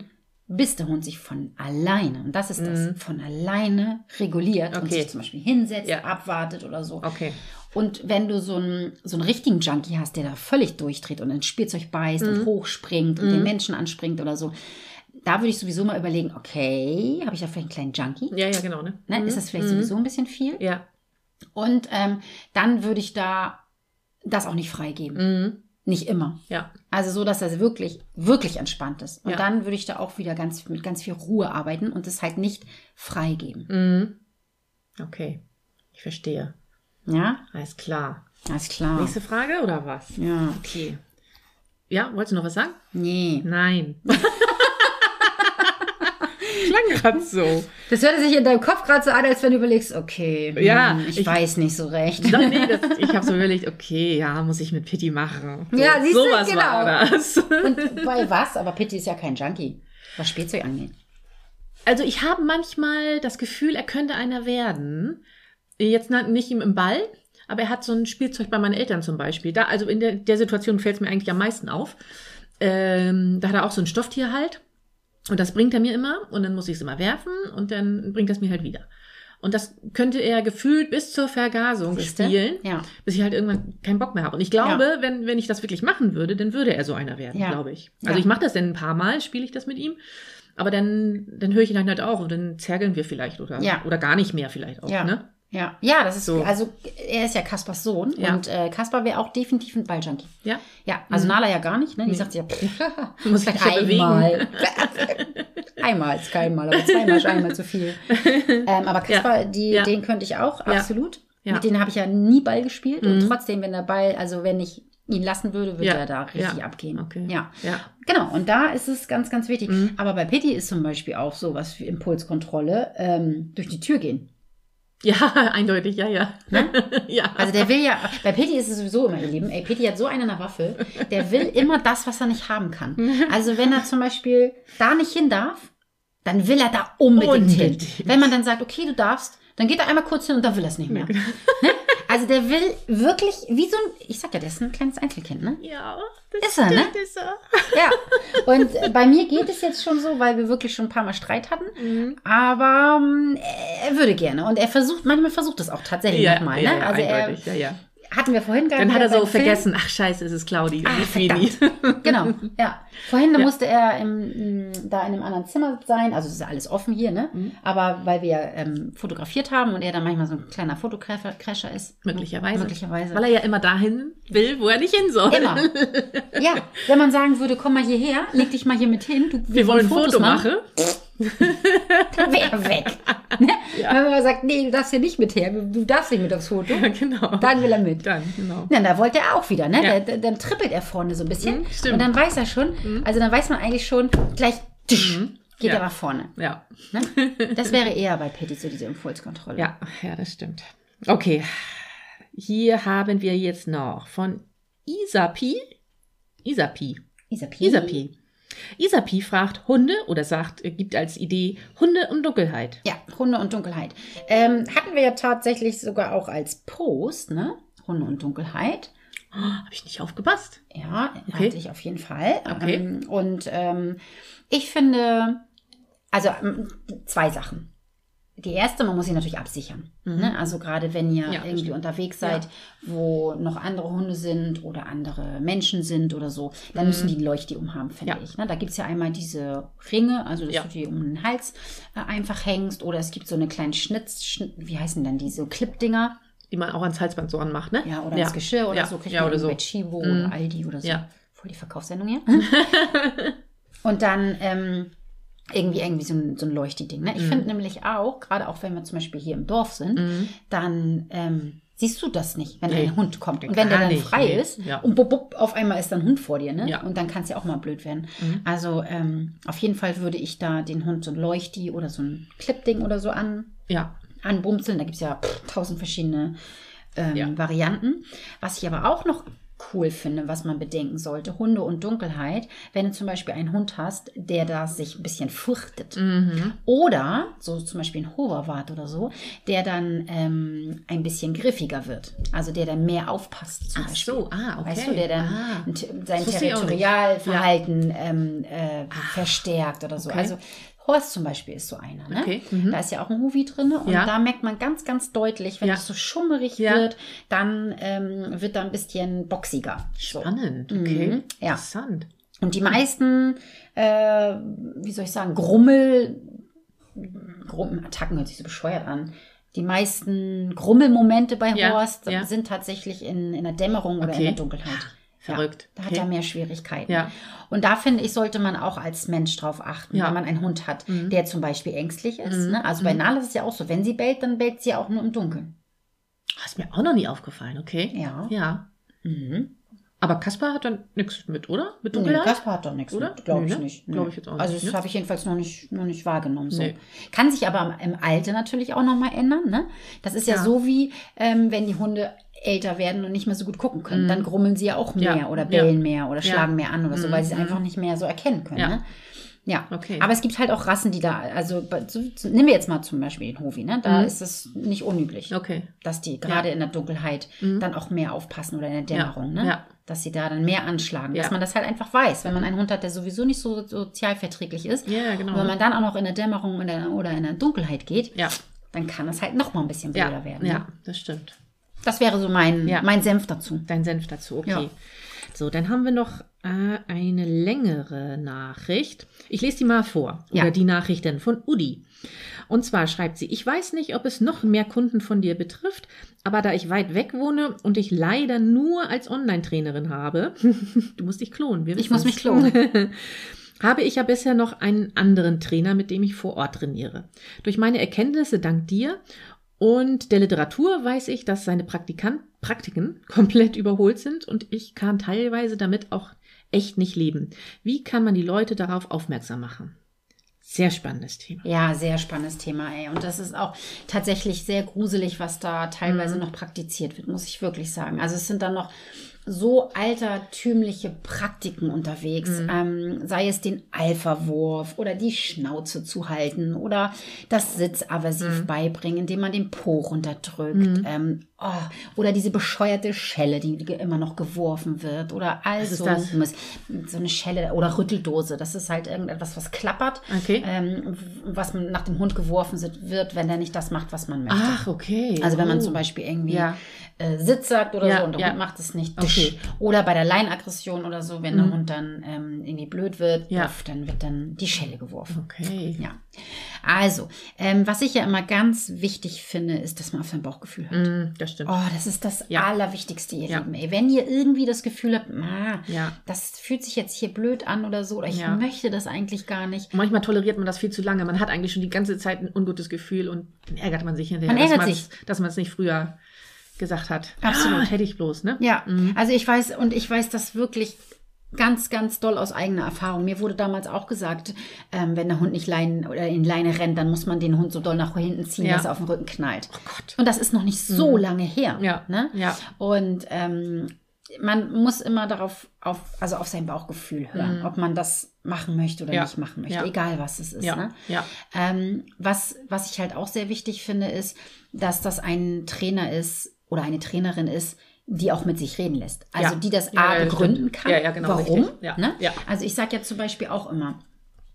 Bis der Hund sich von alleine, und das ist das, von alleine reguliert und
Okay.
sich zum Beispiel hinsetzt,
Ja.
abwartet oder so.
Okay.
Und wenn du so einen, so einen richtigen Junkie hast, der da völlig durchdreht und ins Spielzeug beißt und hochspringt und den Menschen anspringt oder so, da würde ich sowieso mal überlegen, okay, habe ich da vielleicht einen kleinen Junkie?
Ja, ja, genau, ne?
Ne? Ist das vielleicht sowieso ein bisschen viel?
Ja.
Und ähm, dann würde ich da das auch nicht freigeben. Nicht immer.
Ja.
Also so, dass er wirklich, wirklich entspannt ist. Und
Ja.
dann würde ich da auch wieder ganz mit ganz viel Ruhe arbeiten und es halt nicht freigeben.
Mhm. Okay. Ich verstehe.
Ja,
Alles klar.
alles klar.
Nächste Frage oder was?
Ja,
Okay. Ja, wolltest du noch was sagen?
nee.
Nein. Klang gerade so.
Das hört sich in deinem Kopf gerade so an, als wenn du überlegst, okay, hm,
Ja,
ich,
ich-
weiß nicht so recht.
Nee, das, ich habe so überlegt, okay, ja, muss ich mit Pitti machen. So,
Ja, siehst du, genau.
war das.
Und bei was? Aber Pitti ist ja kein Junkie, was Spielzeug angeht.
Also ich habe manchmal das Gefühl, er könnte einer werden. Jetzt nicht ihm im Ball, aber er hat so ein Spielzeug bei meinen Eltern zum Beispiel. Da, also in der, der Situation fällt es mir eigentlich am meisten auf. Ähm, da hat er auch so ein Stofftier halt. Und das bringt er mir immer und dann muss ich es immer werfen und dann bringt er es mir halt wieder. Und das könnte er gefühlt bis zur Vergasung
Siehste?
spielen,
Ja.
bis ich halt irgendwann keinen Bock mehr habe. Und ich glaube, wenn, wenn ich das wirklich machen würde, dann würde er so einer werden,
Ja.
glaube ich. Also
Ja.
ich mache das dann ein paar Mal, spiele ich das mit ihm. Aber dann, dann höre ich ihn dann halt auch und dann zergeln wir vielleicht oder,
Ja.
oder gar nicht mehr vielleicht auch.
Ja.
Ne?
Ja, ja, das ist
So.
also er ist ja Kaspers Sohn
Ja.
und äh, Kaspar wäre auch definitiv ein Balljunkie.
Ja.
Ja, also Nala ja gar nicht, ne? Die
Nee.
sagt ja, pff,
Muss ich ja
einmal. einmal ist keinmal, aber zweimal ist einmal zu viel. Ähm, aber Kaspar, die,
Ja.
den könnte ich auch,
Ja.
absolut.
Ja.
Mit denen habe ich ja nie Ball gespielt und
Mhm.
trotzdem, wenn der Ball, also wenn ich ihn lassen würde, würde
Ja.
er da richtig
Ja.
abgehen.
Okay.
Ja.
Ja.
Genau, und da ist es ganz, ganz wichtig.
Mhm.
Aber bei Pitti ist zum Beispiel auch sowas wie Impulskontrolle, ähm, durch die Tür gehen.
Ja, eindeutig, ja, ja. ja.
Also der will ja, bei Pitti ist es sowieso immer, ihr Lieben, ey, Pitti hat so eine nach Waffel, der will immer das, was er nicht haben kann. Also wenn er zum Beispiel da nicht hin darf, dann will er da unbedingt,
Unbedingt.
hin. Wenn man dann sagt, okay, du darfst, dann geht er einmal kurz hin und dann will er es nicht mehr. Ne? Also der will wirklich, wie so ein, ich sag ja, der ist ein kleines Einzelkind, ne?
ja,
Ist er, ne?
Ist er.
Ja. Und äh, bei mir geht es jetzt schon so, weil wir wirklich schon ein paar Mal Streit hatten.
Mhm.
Aber ähm, er würde gerne. Und er versucht, manchmal versucht es auch tatsächlich
Ja,
nochmal.
ja,
Ne?
ja,
Also er,
eindeutig, ja, ja.
hatten wir vorhin gerade
Dann hat er so
beim Film.
vergessen, ach scheiße, es ist Claudi,
Ah,
nicht Mini.
Genau, ja. Vorhin da
Ja.
musste er im, da in einem anderen Zimmer sein. Also es ist alles offen hier, ne?
Mhm.
Aber weil wir ähm, fotografiert haben und er dann manchmal so ein kleiner Fotocrasher ist.
Möglicherweise.
Möglicherweise.
Weil er ja immer dahin will, wo er nicht hin soll.
Immer. Ja, wenn man sagen würde, komm mal hierher, leg dich mal hier mit hin. Du,
Wir wollen ein Foto machen.
Dann wäre er weg. Ne?
Ja.
Wenn man sagt, nee, du darfst hier nicht mit her, du darfst nicht mit aufs Foto,
Ja, genau.
dann will er mit.
Dann, genau.
Ja, da wollte er auch wieder, ne?
Ja.
Der, der, dann trippelt er vorne so ein bisschen.
Mhm, stimmt.
und dann weiß er schon, also dann weiß man eigentlich schon, gleich tsch, geht
Ja.
er nach vorne.
Ja.
Ne? Das wäre eher bei Petty so diese Impulskontrolle.
Ja, ja, das stimmt. Okay. Hier haben wir jetzt noch von Isapi. Isapi.
Isapi.
Isapi. Isapi fragt Hunde oder sagt, äh, gibt als Idee Hunde und Dunkelheit.
Ja, Hunde und Dunkelheit. Ähm, hatten wir ja tatsächlich sogar auch als Post, ne? Hunde und Dunkelheit.
Oh, Habe ich nicht aufgepasst.
Ja,
Okay.
hatte ich auf jeden Fall.
Okay.
Ähm, und ähm, ich finde, also ähm, zwei Sachen. Die erste, man muss sich natürlich absichern. Ne? Also gerade wenn ihr
Mhm. Ja,
irgendwie unterwegs seid, wo noch andere Hunde sind oder andere Menschen sind oder so, dann müssen die ein Leuchti umhaben, finde
Mhm. Ja.
ich. Ne? Da gibt es ja einmal diese Ringe, also dass
Ja.
du die um den Hals äh, einfach hängst oder es gibt so eine kleine Schnitz, wie heißen denn die, so Clip-Dinger.
Die man auch ans Halsband so anmacht, ne?
Ja, oder ins Geschirr oder
ja.
so. Kriegt
Ja, oder so.
bei Chibo
Mhm.
oder Aldi oder so.
Ja.
Voll die Verkaufssendung hier. und dann ähm, irgendwie irgendwie so ein, so ein Leuchtiding. Ne? Ich
Mhm.
finde nämlich auch, gerade auch wenn wir zum Beispiel hier im Dorf sind,
Mhm.
dann ähm, siehst du das nicht, wenn
Nee.
ein Hund kommt. Und wenn der dann
nicht,
frei
nee.
ist
Ja.
und bub, bub, auf einmal ist dann ein Hund vor dir. Ne?
Ja.
Und dann kann es ja auch mal blöd werden.
Mhm.
Also ähm, auf jeden Fall würde ich da den Hund so ein Leuchti oder so ein Clipding oder so an,
Ja.
Anbumseln. Da gibt es ja pff, tausend verschiedene ähm,
Ja.
Varianten. Was ich aber auch noch cool finde, was man bedenken sollte, Hunde und Dunkelheit, wenn du zum Beispiel einen Hund hast, der da sich ein bisschen fürchtet.
Mhm.
Oder, so zum Beispiel ein Hoverwart oder so, der dann ähm, ein bisschen griffiger wird. Also der dann mehr aufpasst zum
Ach
Beispiel.
so, ah, okay.
Weißt du, der dann
Ah.
sein. Territorialverhalten ähm, äh, verstärkt oder so.
okay.
Also Horst zum Beispiel ist so einer. Ne?
Okay, mhm.
Da ist ja auch ein Huvi drin und
Ja.
da merkt man ganz, ganz deutlich, wenn
Ja.
es so schummerig
Ja.
wird, dann ähm, wird da ein bisschen boxiger. So.
Spannend, okay.
Mhm, ja.
Interessant.
Und die meisten, äh, wie soll ich sagen, Grummel, Grummenattacken hört sich so bescheuert an. Die meisten Grummelmomente bei Horst sind tatsächlich in, in der Dämmerung oder in
Okay.
der Dunkelheit.
Verrückt.
Ja, da hat
Okay.
er mehr Schwierigkeiten.
Ja.
Und da finde ich, sollte man auch als Mensch drauf achten,
Ja. Mhm.
wenn man einen Hund hat, der zum Beispiel ängstlich ist. Ne? Also bei Nala ist es ja auch so, wenn sie bellt, dann bellt sie auch nur im Dunkeln.
Ah, Ist mir auch noch nie aufgefallen, okay?
Ja.
Ja.
Mhm.
Aber Kaspar hat dann nichts mit, oder? Mit
Nee,
Dunkelheit?
Kaspar hat doch nichts
Oder?
mit, glaube
Nee,
ich
ne?
nicht.
Glaub ich jetzt auch
Also
nicht,
das
ne?
habe ich jedenfalls noch nicht, noch nicht wahrgenommen. So.
Nee.
Kann sich aber im Alter natürlich auch nochmal ändern. Ne? Das ist ja,
Ja.
so wie, ähm, wenn die Hunde älter werden und nicht mehr so gut gucken können. Dann grummeln sie ja auch mehr
Mhm. Ja.
oder
Ja.
bellen mehr oder
Ja.
schlagen mehr an oder so, weil sie es
Mhm.
einfach nicht mehr so erkennen können.
Ja.
Ne? Ja,
Okay.
aber es gibt halt auch Rassen, die da, also so, so, nehmen wir jetzt mal zum Beispiel den Hovi, ne? da
Mhm.
ist es nicht unüblich,
Okay.
dass die gerade in der Dunkelheit dann auch mehr aufpassen oder in der Dämmerung, ne?
Ja.
Dass sie da dann mehr anschlagen,
Ja.
dass man das halt einfach weiß, wenn man einen Hund hat, der sowieso nicht so sozialverträglich ist
Ja, genau.
und wenn man dann auch noch in der Dämmerung in der, oder in der Dunkelheit geht,
Ja.
dann kann es halt noch mal ein bisschen blöder
Ja.
werden.
ja,
Ne?
das stimmt.
Das wäre so mein, mein Senf dazu.
Dein Senf dazu, okay. So, dann haben wir noch äh, eine längere Nachricht. Ich lese die mal vor.
Ja.
Oder die Nachrichten von Udi. Und zwar schreibt sie, ich weiß nicht, ob es noch mehr Kunden von dir betrifft, aber da ich weit weg wohne und ich leider nur als Online-Trainerin habe, du musst dich klonen. Wir
Ich muss mich klonen.
habe ich ja bisher noch einen anderen Trainer, mit dem ich vor Ort trainiere. Durch meine Erkenntnisse dank dir und der Literatur weiß ich, dass seine Praktikan Praktiken komplett überholt sind und ich kann teilweise damit auch echt nicht leben. Wie kann man die Leute darauf aufmerksam machen? Sehr spannendes Thema.
Ja, sehr spannendes Thema, ey. Und das ist auch tatsächlich sehr gruselig, was da
Mhm.
teilweise noch praktiziert wird, muss ich wirklich sagen. Also es sind dann noch so altertümliche Praktiken unterwegs,
Mhm.
ähm, sei es den Alpha-Wurf oder die Schnauze zu halten oder das Sitzaversiv
Mhm.
beibringen, indem man den Po runterdrückt ähm, oh, oder diese bescheuerte Schelle, die immer noch geworfen wird oder all so so eine Schelle oder Rütteldose, das ist halt irgendetwas, was klappert
Okay.
ähm, was man nach dem Hund geworfen wird, wenn er nicht das macht, was man möchte.
Ach, okay.
Also wenn man
Oh.
zum Beispiel irgendwie
Ja.
Äh, Sitz sagt oder
Ja,
so und der
ja.
Hund macht es nicht.
Okay. Mhm.
Oder bei der Leinenaggression oder so, wenn der Hund dann ähm, irgendwie blöd wird,
Ja.
puff, dann wird dann die Schelle geworfen.
Okay.
Ja. Also, ähm, was ich ja immer ganz wichtig finde, ist, dass man auf sein Bauchgefühl hört.
Mm, das stimmt.
Oh, das ist das. Allerwichtigste, ihr. Lieben. Ey, wenn ihr irgendwie das Gefühl habt, ah,
Ja.
das fühlt sich jetzt hier blöd an oder so, oder ich möchte das eigentlich gar nicht.
Manchmal toleriert man das viel zu lange. Man hat eigentlich schon die ganze Zeit ein ungutes Gefühl und dann ärgert man sich hinterher,
Man
dass man es nicht früher gesagt hat.
Absolut.
Ah, hätte ich bloß, ne?
Ja, also ich weiß, und ich weiß das wirklich ganz, ganz doll aus eigener Erfahrung. Mir wurde damals auch gesagt, ähm, wenn der Hund nicht Leine oder in Leine rennt, dann muss man den Hund so doll nach hinten ziehen,
Ja.
dass er auf den Rücken knallt.
Oh Gott.
Und das ist noch nicht so lange her.
Ja,
Ne?
ja.
Und ähm, man muss immer darauf, auf, also auf sein Bauchgefühl hören, ob man das machen möchte oder
Mhm. Ja.
nicht machen möchte,
Ja.
egal was es ist.
Ja.
Ne?
Ja.
Ähm, was, was ich halt auch sehr wichtig finde, ist, dass das ein Trainer ist oder eine Trainerin ist, die auch mit sich reden lässt. Also
Ja.
die das A
ja,
begründen kann.
Ja, genau,
Warum? Ne? Also ich sage ja zum Beispiel auch immer,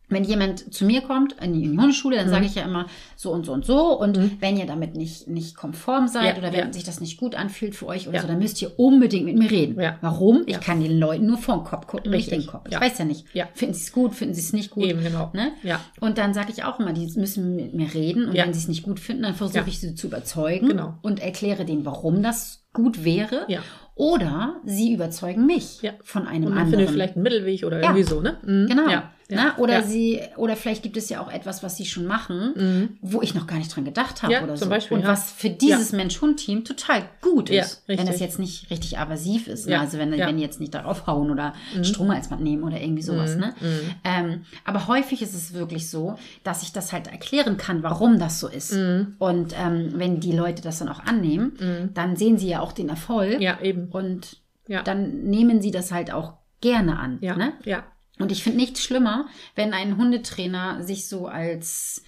wenn jemand zu mir kommt in die, Hundeschule,
Mhm.
dann sage ich ja immer so und so und so. Und wenn ihr damit nicht, nicht konform seid
Ja,
oder wenn
ja.
sich das nicht gut anfühlt für euch oder
Ja.
so, dann müsst ihr unbedingt mit mir reden.
Ja.
Warum? Ich kann den Leuten nur vor den Kopf gucken, nicht den Kopf. Ich weiß ja nicht.
Ja.
Finden sie es gut, finden sie es nicht gut.
Eben, genau.
Ne?
Ja.
Und dann sage ich auch immer, die müssen mit mir reden und wenn sie es nicht gut finden, dann versuche ich sie zu überzeugen
Genau.
und erkläre denen, warum das gut wäre.
Ja.
Oder sie überzeugen mich von einem
Und man
anderen.
findet vielleicht einen Mittelweg oder irgendwie so, ne? Mhm.
Genau.
Ja.
Na,
Ja.
oder
ja.
sie, oder vielleicht gibt es ja auch etwas, was sie schon machen, wo ich noch gar nicht dran gedacht habe
Ja,
oder
zum
so.
Beispiel,
und
ja.
was für dieses Mensch-Hund-Team total gut
Ja,
ist, wenn das
richtig.
jetzt nicht richtig aversiv ist. Ne?
Ja,
Also wenn,
ja. Mhm.
wenn jetzt nicht darauf hauen oder Strom als Band nehmen oder irgendwie sowas. Ne? Ähm, aber häufig ist es wirklich so, dass ich das halt erklären kann, warum das so ist.
Mhm.
Und ähm, wenn die Leute das dann auch annehmen, dann sehen sie ja auch den Erfolg.
Ja, eben.
Und
Ja.
dann nehmen sie das halt auch gerne an.
Ja.
Ne?
Ja.
Und ich finde nichts schlimmer, wenn ein Hundetrainer sich so als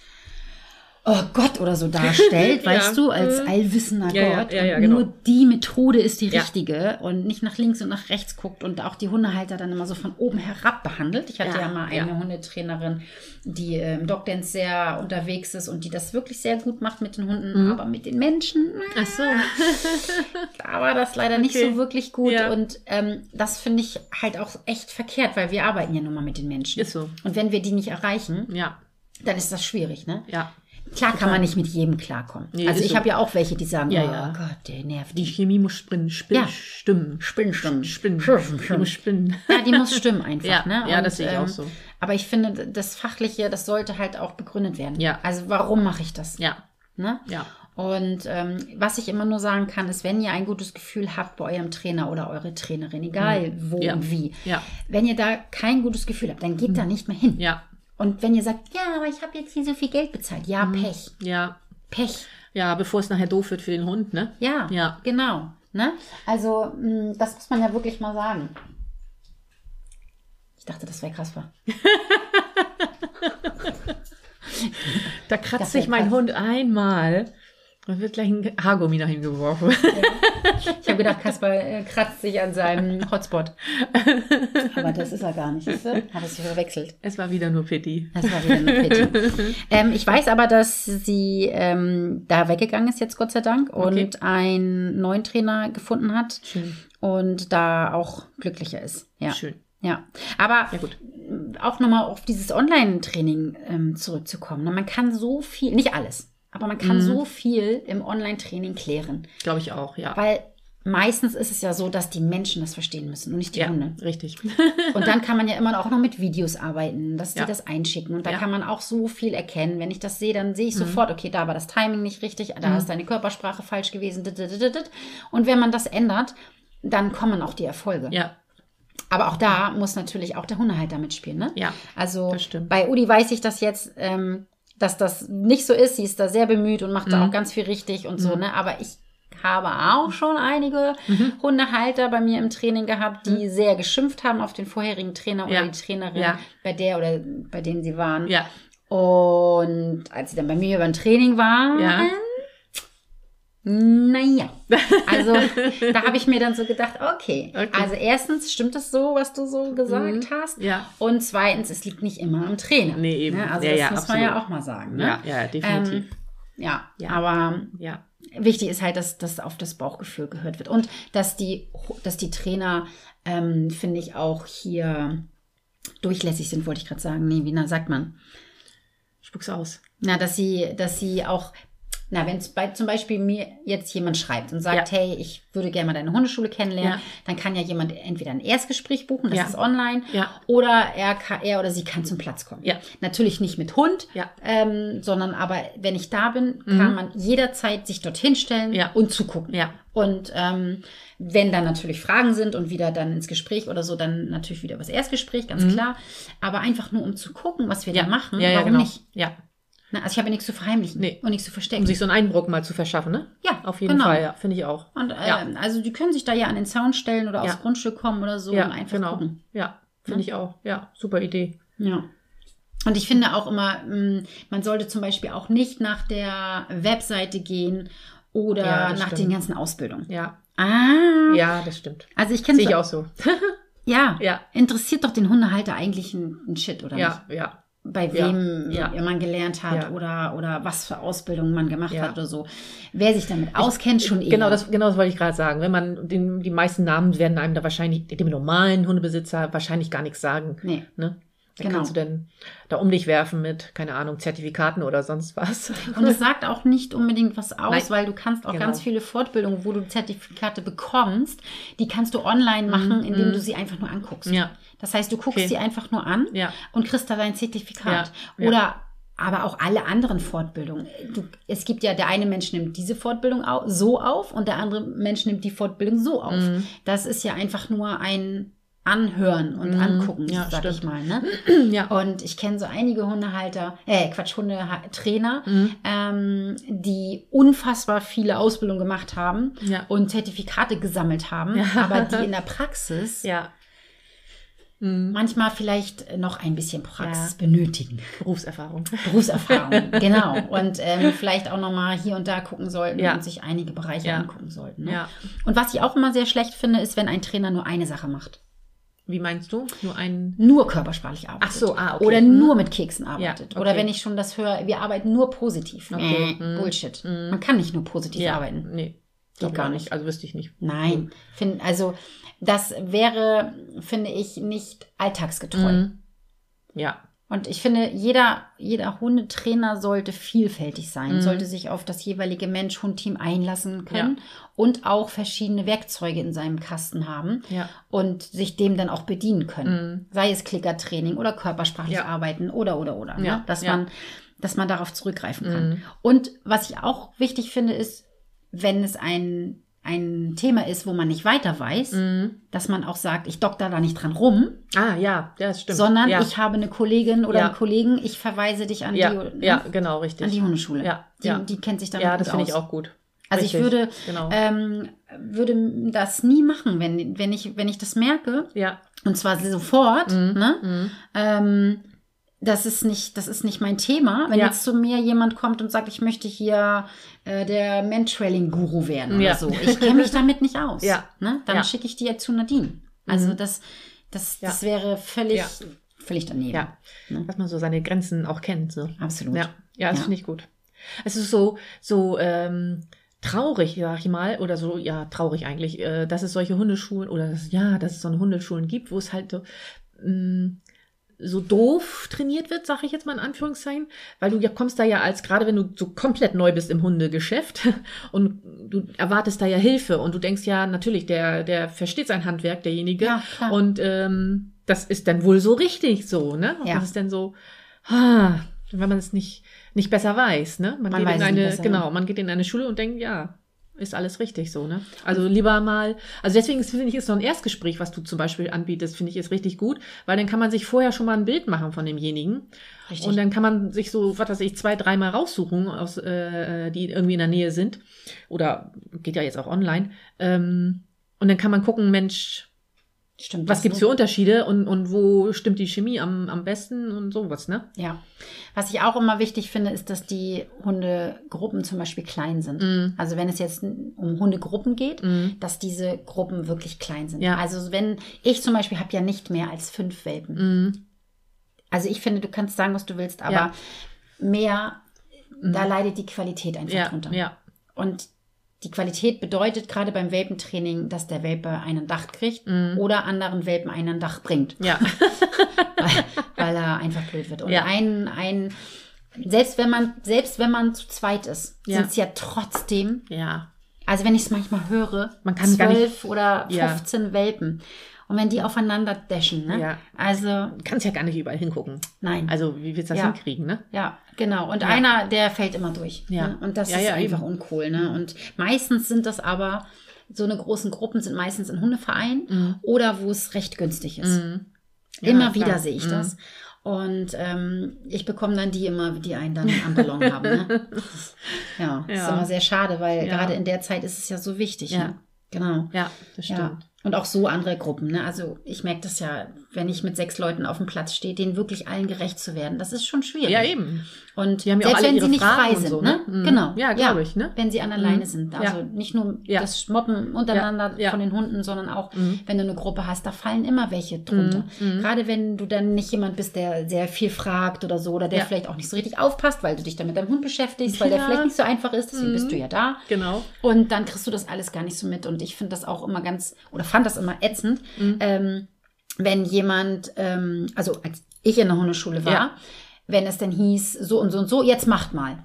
oh Gott oder so darstellt,
Ja.
weißt du, als
Mhm.
allwissender
Ja,
Gott.
ja, genau.
nur die Methode ist die richtige und nicht nach links und nach rechts guckt und auch die Hundehalter dann immer so von oben herab behandelt. Ich hatte ja, mal eine Hundetrainerin, die im Dogdance sehr unterwegs ist und die das wirklich sehr gut macht mit den Hunden,
Mhm.
aber mit den Menschen,
Ach so.
da war das leider nicht
Okay.
so wirklich gut. Und ähm, das finde ich halt auch echt verkehrt, weil wir arbeiten ja nun mal mit den Menschen.
Ist so.
Und wenn wir die nicht erreichen,
Ja.
dann ist das schwierig, ne?
Ja.
Klar kann man nicht mit jedem klarkommen.
Nee,
also ich
so.
habe ja auch welche, die sagen,
Ja,
oh
ja.
Gott, der nervt.
Die Chemie muss spinnen, spin,
Ja.
stimmen.
Spinnen, stimmen.
Spinnen.
Spinnen,
Die
spinnen.
muss spinnen.
Ja, die muss stimmen einfach.
Ja,
ne?
ja, das sehe ich auch so.
Aber ich finde, das Fachliche, das sollte halt auch begründet werden.
Ja.
Also warum mache ich das?
Ja,
Ne?
ja.
Und ähm, was ich immer nur sagen kann, ist, wenn ihr ein gutes Gefühl habt bei eurem Trainer oder eure Trainerin, egal wo
Mhm. Ja.
und wie,
Ja.
wenn ihr da kein gutes Gefühl habt, dann geht da nicht mehr hin.
Ja,
Und wenn ihr sagt, ja, aber ich habe jetzt hier so viel Geld bezahlt, ja,
Mhm.
Pech,
ja.
Pech.
Ja, bevor es nachher doof wird für den Hund, ne?
Ja,
Ja.
genau. Ne? Also, mh, das muss man ja wirklich mal sagen. Ich dachte, das wäre krass war.
Da kratzt sich mein
krass.
Hund einmal und wird gleich ein Haargummi nach ihm geworfen.
Ich habe gedacht, Kasper äh, kratzt sich an seinem Hotspot. Aber das ist er gar nicht. Siehst du? Hat es sich verwechselt.
es war wieder nur Pitti.
Das war wieder eine Pity. ähm, ich weiß aber, dass sie ähm, da weggegangen ist jetzt, Gott sei Dank, und
Okay.
einen neuen Trainer gefunden hat
Schön.
und da auch glücklicher ist. Ja.
Schön.
Ja, aber
Ja, gut.
auch nochmal auf dieses Online-Training ähm, zurückzukommen. ne? Man kann so viel, nicht alles, aber man
Mhm.
kann so viel im Online-Training klären.
Glaube ich auch, ja.
Weil meistens ist es ja so, dass die Menschen das verstehen müssen und nicht die
ja,
Hunde.
richtig.
Und dann kann man ja immer auch noch mit Videos arbeiten, dass die
Ja.
das einschicken. Und da
Ja. Mhm.
kann man auch so viel erkennen. Wenn ich das sehe, dann sehe ich sofort, okay, da war das Timing nicht richtig, da ist deine Körpersprache falsch gewesen. Und wenn man das ändert, dann kommen auch die Erfolge.
ja,
Aber auch da muss natürlich auch der Hundehalter mitspielen. Ne?
ja.
Also
Das stimmt.
bei Udi weiß ich das jetzt, ähm, dass das nicht so ist. Sie ist da sehr bemüht und macht
Mhm.
da auch ganz viel richtig und so. Ne? Aber ich habe auch schon einige
Mhm.
Hundehalter bei mir im Training gehabt, die sehr geschimpft haben auf den vorherigen Trainer oder
Ja.
die Trainerin,
Ja.
bei der oder bei denen sie waren.
Ja,
Und als sie dann bei mir über ein Training waren. Naja. Also da habe ich mir dann so gedacht, okay,
Okay.
also erstens stimmt es so, was du so gesagt hast.
ja.
Und zweitens, es liegt nicht immer am Trainer.
Nee, eben.
Ne? Also
Ja,
das
ja,
muss man ja
absolut.
auch mal sagen. Ne?
Ja, ja, definitiv.
Ähm, ja,
Ja.
aber
ja.
wichtig ist halt, dass das auf das Bauchgefühl gehört wird und dass die, dass die Trainer, ähm, finde ich, auch hier durchlässig sind, wollte ich gerade sagen. Nee, wie na, sagt man?
Spuck's aus.
Na, dass sie, dass sie auch, na, wenn bei zum Beispiel mir jetzt jemand schreibt und sagt,
Ja.
hey, ich würde gerne mal deine Hundeschule kennenlernen,
Ja.
dann kann ja jemand entweder ein Erstgespräch buchen, das
Ja.
ist online, oder er, kann, er oder sie kann zum Platz kommen.
Ja.
Natürlich nicht mit Hund, ähm, sondern aber wenn ich da bin, kann man jederzeit sich dorthin stellen und zugucken.
Ja.
Und ähm, wenn dann natürlich Fragen sind und wieder dann ins Gespräch oder so, dann natürlich wieder das Erstgespräch, ganz klar. Aber einfach nur um zu gucken, was wir
Mhm.
Da machen,
ja, ja,
warum
genau.
nicht?
Ja.
Na, also ich habe ja nichts zu verheimlichen
Nee.
und nichts zu verstecken.
Um sich so einen Eindruck mal zu verschaffen, ne?
ja,
Auf jeden
genau.
Fall, ja. Finde ich auch.
Und äh,
Ja.
also die können sich da ja an den Zaun stellen oder
Ja.
aufs Grundstück kommen oder so
ja,
und einfach
genau.
gucken.
Ja, finde ich auch. Ja, super Idee.
Ja. Und ich finde auch immer, mh, man sollte zum Beispiel auch nicht nach der Webseite gehen oder
Ja,
nach
stimmt.
den ganzen Ausbildungen.
Ja.
Ah.
Ja, das stimmt.
Also ich kenne
Sehe ich auch so.
ja,
Ja.
interessiert doch den Hundehalter eigentlich ein, ein Shit, oder nicht?
Ja, ja.
Bei
Ja,
wem
ja.
man gelernt hat
Ja.
oder, oder was für Ausbildungen man gemacht
Ja.
hat oder so. Wer sich damit auskennt, schon eher.
Genau das, genau das wollte ich gerade sagen. Wenn man den, die meisten Namen werden einem da wahrscheinlich, dem normalen Hundebesitzer wahrscheinlich gar nichts sagen.
Nee.
Ne? Da
Genau.
kannst du denn da um dich werfen mit, keine Ahnung, Zertifikaten oder sonst was.
Und es sagt auch nicht unbedingt was aus,
Nein.
weil du kannst auch
Genau.
ganz viele Fortbildungen, wo du Zertifikate bekommst, die kannst du online machen, indem du sie einfach nur anguckst.
Mhm. Ja.
Das heißt, du guckst
Okay.
sie einfach nur an
Ja.
und kriegst da dein Zertifikat.
Ja.
Oder aber auch alle anderen Fortbildungen. Du, es gibt ja, der eine Mensch nimmt diese Fortbildung so auf und der andere Mensch nimmt die Fortbildung so auf.
Mhm.
Das ist ja einfach nur ein Anhören und Angucken,
Ja,
sag ich
stimmt.
mal. Ne?
ja.
Und ich kenne so einige Hundehalter, äh, Quatsch, Hundetrainer,
Mhm.
ähm, die unfassbar viele Ausbildungen gemacht haben
Ja.
und Zertifikate gesammelt haben,
Ja.
aber die in der Praxis
Ja. Mhm.
manchmal vielleicht noch ein bisschen Praxis benötigen.
Berufserfahrung.
Berufserfahrung, genau. Und ähm, vielleicht auch nochmal hier und da gucken sollten und sich einige Bereiche angucken sollten. Ne? Und was ich auch immer sehr schlecht finde, ist, wenn ein Trainer nur eine Sache macht.
Wie meinst du? Nur ein.
Nur körpersprachlich arbeitet.
Ach so, ah, okay.
Oder
Mhm.
nur mit Keksen arbeitet.
okay.
Oder wenn ich schon das höre, wir arbeiten nur positiv.
Okay.
Äh,
Mhm.
Bullshit. Man kann nicht nur positiv
Ja.
arbeiten.
Nee.
Geht gar
ich
nicht.
Also wüsste ich nicht.
Nein. Find, also das wäre, finde ich, nicht alltagsgetreu.
Mhm. Ja.
Und ich finde, jeder, jeder Hundetrainer sollte vielfältig sein,
Mhm.
sollte sich auf das jeweilige Mensch-Hund-Team einlassen können und auch verschiedene Werkzeuge in seinem Kasten haben
Ja.
und sich dem dann auch bedienen können. Sei es Klickertraining oder körpersprachlich
Ja.
arbeiten oder, oder, oder. Ne?
Ja,
Dass
ja.
man, dass man darauf zurückgreifen kann. Und was ich auch wichtig finde, ist, wenn es ein, ein Thema ist, wo man nicht weiter weiß, dass man auch sagt, ich dokter da nicht dran rum,
Ah, ja, ja, das stimmt.
sondern
ja.
ich habe eine Kollegin oder
Ja.
einen Kollegen, ich verweise dich an,
ja,
die, ne?
ja, genau, richtig.
an die Hundeschule.
Ja,
die,
ja.
die kennt sich damit
ja,
gut
das finde ich
aus.
auch gut.
Also
Richtig,
ich würde,
genau.
ähm, würde das nie machen, wenn, wenn, ich, wenn ich das merke.
ja.
Und zwar sofort.
Mhm.
Ne? Ähm, das ist nicht, das ist nicht mein Thema. Wenn
Ja.
jetzt zu mir jemand kommt und sagt, ich möchte hier äh, der Mentrailing-Guru werden
Ja.
oder so. Ich kenne mich damit nicht aus.
Ja.
Ne? Dann
Ja.
schicke ich die ja zu Nadine. Also das, das,
Ja.
das wäre völlig, völlig daneben.
Ja,
Ne?
dass man so seine Grenzen auch kennt. So.
Absolut.
Ja, ja das finde ich gut. Es ist so, so ähm, traurig, sag ich mal, oder so, ja, traurig eigentlich, äh, dass es solche Hundeschulen oder dass, ja, dass es so eine Hundeschulen gibt, wo es halt so, mh, so doof trainiert wird, sage ich jetzt mal in Anführungszeichen, weil du ja kommst da ja als, gerade wenn du so komplett neu bist im Hundegeschäft und du erwartest da ja Hilfe und du denkst ja, natürlich, der, der versteht sein Handwerk, derjenige.
Ja, klar.
Und ähm, das ist dann wohl so richtig so, ne? Und
Ja.
Das ist dann so, ah, wenn man es nicht, nicht besser weiß, ne?
Man
geht
weiß
in eine,
besser.
genau, man geht in eine Schule und denkt, ja, ist alles richtig so, ne? Also lieber mal, also deswegen finde ich, ist so ein Erstgespräch, was du zum Beispiel anbietest, finde ich, ist richtig gut, weil dann kann man sich vorher schon mal ein Bild machen von demjenigen.
Richtig.
Und dann kann man sich so, was weiß ich, zwei, dreimal raussuchen, aus, äh, die irgendwie in der Nähe sind. Oder geht ja jetzt auch online. Ähm, und dann kann man gucken, Mensch,
Stimmt.
was gibt's
so?
für Unterschiede und, und wo stimmt die Chemie am, am besten und sowas, ne?
Ja. Was ich auch immer wichtig finde, ist, dass die Hundegruppen zum Beispiel klein sind.
Mhm.
Also wenn es jetzt um Hundegruppen geht, dass diese Gruppen wirklich klein sind.
Ja.
Also wenn ich zum Beispiel habe ja nicht mehr als fünf Welpen.
Mhm.
Also ich finde, du kannst sagen, was du willst, aber
Ja.
mehr, da leidet die Qualität einfach
Ja,
drunter.
ja,
Und die Qualität bedeutet gerade beim Welpentraining, dass der Welpe einen Dach kriegt
Mhm.
oder anderen Welpen einen Dach bringt
ja,
weil, weil er einfach blöd wird. Und
Ja.
ein, ein, selbst wenn man, selbst wenn man zu zweit ist,
Ja.
sind es ja trotzdem,
ja.
also wenn ich es manchmal höre,
Man kann
zwölf oder
Ja.
15 Welpen. Und wenn die aufeinander dashen, ne?
Ja.
Also,
Du kannst ja gar nicht überall hingucken.
nein.
Also, wie willst du das
Ja.
hinkriegen, ne?
ja, genau. Und
Ja.
einer, der fällt immer durch.
Ja.
Ne? Und das
Ja,
ist
ja,
einfach
eben.
uncool. Ne? Und meistens sind das aber, so eine großen Gruppen sind meistens in Hundevereinen oder wo es recht günstig ist.
Mhm. Ja,
Immer
klar.
wieder sehe ich
Mhm.
das. Und ähm, ich bekomme dann die immer, die einen dann am Ballon haben. Ne? Ja, das ist
Ja.
immer sehr schade, weil
Ja.
gerade in der Zeit ist es ja so wichtig.
Ja.
Ne? Genau.
Ja, das stimmt.
Ja. Und auch so andere Gruppen. Ne? Also ich merke das ja, wenn ich mit sechs Leuten auf dem Platz stehe, denen wirklich allen gerecht zu werden, das ist schon schwierig.
Ja, eben.
Und
ja
selbst
alle
wenn sie nicht
Fragen
frei sind,
so,
ne?
ne? Mhm.
Genau.
Ja, glaub ich, ne?
Wenn sie an alleine
Mhm.
sind.
Ja.
Also nicht nur
Ja.
das Mobben untereinander
Ja.
von den Hunden, sondern auch,
Mhm.
wenn du eine Gruppe hast, da fallen immer welche drunter.
Mhm.
Gerade wenn du dann nicht jemand bist, der sehr viel fragt oder so, oder der
Ja.
vielleicht auch nicht so richtig aufpasst, weil du dich dann mit deinem Hund beschäftigst, weil der
Ja.
vielleicht nicht so einfach ist, deswegen bist du ja da.
Genau.
Und dann kriegst du das alles gar nicht so mit. Und ich finde das auch immer ganz, oder fand das immer ätzend,
Mhm.
ähm, wenn jemand, ähm, also als ich in der Hundeschule war,
Ja.
wenn es dann hieß, so und so und so, jetzt macht mal.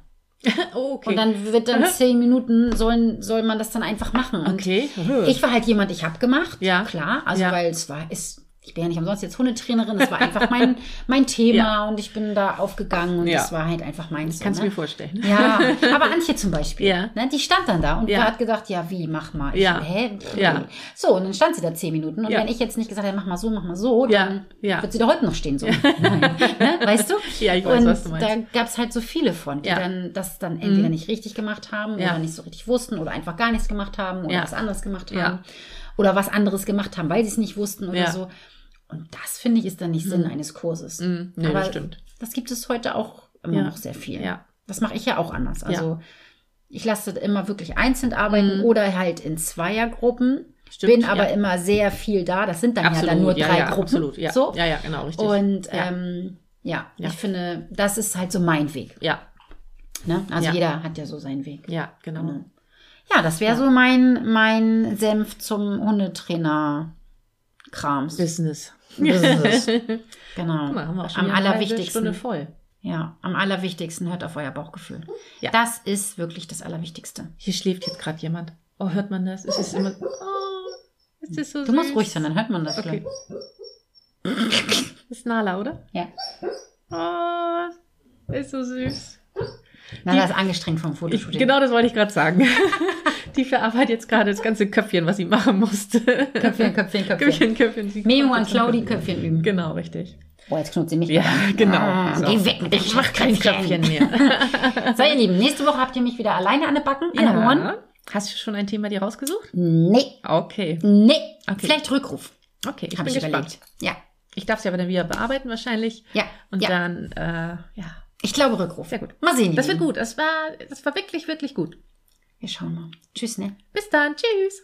Oh, okay.
Und dann wird dann
Aha.
zehn Minuten, sollen, soll man das dann einfach machen. Und
okay.
ich war halt jemand, ich habe gemacht,
Ja.
klar, also
Ja.
weil es war, ist, ich bin ja nicht umsonst jetzt Hundetrainerin, es war einfach mein, mein Thema
Ja.
und ich bin da aufgegangen und
Ja.
es war halt einfach meins.
Kannst
so,
du
ne?
mir vorstellen.
Ja, aber Antje zum Beispiel,
Ja.
ne, die stand dann da und
Ja.
hat gesagt, ja, wie, mach mal. Ich,
Ja.
Hä?
Ja.
So, und dann stand sie da zehn Minuten und wenn ich jetzt nicht gesagt hätte, mach mal so, mach mal so, dann wird sie da heute noch stehen. So. Nein. ne? Weißt du?
Ja, ich weiß,
und
was du meinst.
da gab es halt so viele von, die dann das dann entweder nicht richtig gemacht haben oder nicht so richtig wussten oder einfach gar nichts gemacht haben oder was anderes gemacht haben. Oder was anderes gemacht haben, weil sie es nicht wussten oder so. Und das finde ich ist dann nicht Sinn eines Kurses.
Mhm. Nee,
Aber
das stimmt.
das gibt es heute auch immer
Ja.
noch sehr viel.
Ja.
Das mache ich ja auch anders. Also ich lasse immer wirklich einzeln arbeiten oder halt in Zweiergruppen.
Mhm. Stimmt,
bin aber
ja.
immer sehr viel da. Das sind dann ja dann nur
ja,
drei
ja,
Gruppen.
Absolut, ja.
So.
Ja, ja, genau, richtig.
Und
ja.
ähm, ja,
Ja.
ich finde, das ist halt so mein Weg.
ja,
Ne? Also
Ja.
jeder hat ja so seinen Weg.
ja, genau.
Genau. Ja, das wäre so mein, mein Senf zum Hundetrainer-Krams.
Business.
Es. Genau.
Guck mal, haben wir auch schon
Am allerwichtigsten.
Stunde voll.
Ja, am allerwichtigsten hört auf euer Bauchgefühl.
Ja.
Das ist wirklich das Allerwichtigste.
Hier schläft jetzt gerade jemand. Oh, hört man das? Es ist immer. Oh, es ist so
Du
süß.
musst ruhig sein, dann hört man das.
Okay.
gleich.
Das ist Nala, oder?
Ja.
Oh, ist so süß.
Na, das ist angestrengt vom
Ich,
Fotoshooting.
genau das wollte ich gerade sagen. Die verarbeitet jetzt gerade das ganze Köpfchen, was sie machen musste.
Köpfchen, Köpfchen, Köpfchen.
Köpfchen, Köpfchen. Sie
und
jetzt
Claudi Köpfchen üben.
Genau, richtig.
Boah, jetzt knurrt sie mich.
Ja, genau.
Ah,
So.
Geh weg mit
Ich
deinem
mach kein Köpfchen mehr.
So, ihr Lieben, nächste Woche habt ihr mich wieder alleine an den Backen, an den Ohren.
Hast du schon ein Thema dir rausgesucht?
Nee,
Okay.
nee.
Okay.
Vielleicht Rückruf,
Okay, ich
habe
bin
ich
gespannt.
überlegt. Ja,
Ich darf es ja aber dann wieder bearbeiten wahrscheinlich.
ja,
Und
ja.
dann, äh, ja.
Ich glaube Rückruf.
Sehr gut.
Mal sehen.
Das wird gut. Das war, das war wirklich, wirklich gut.
Wir schauen mal. Tschüss, ne?
Bis dann. Tschüss.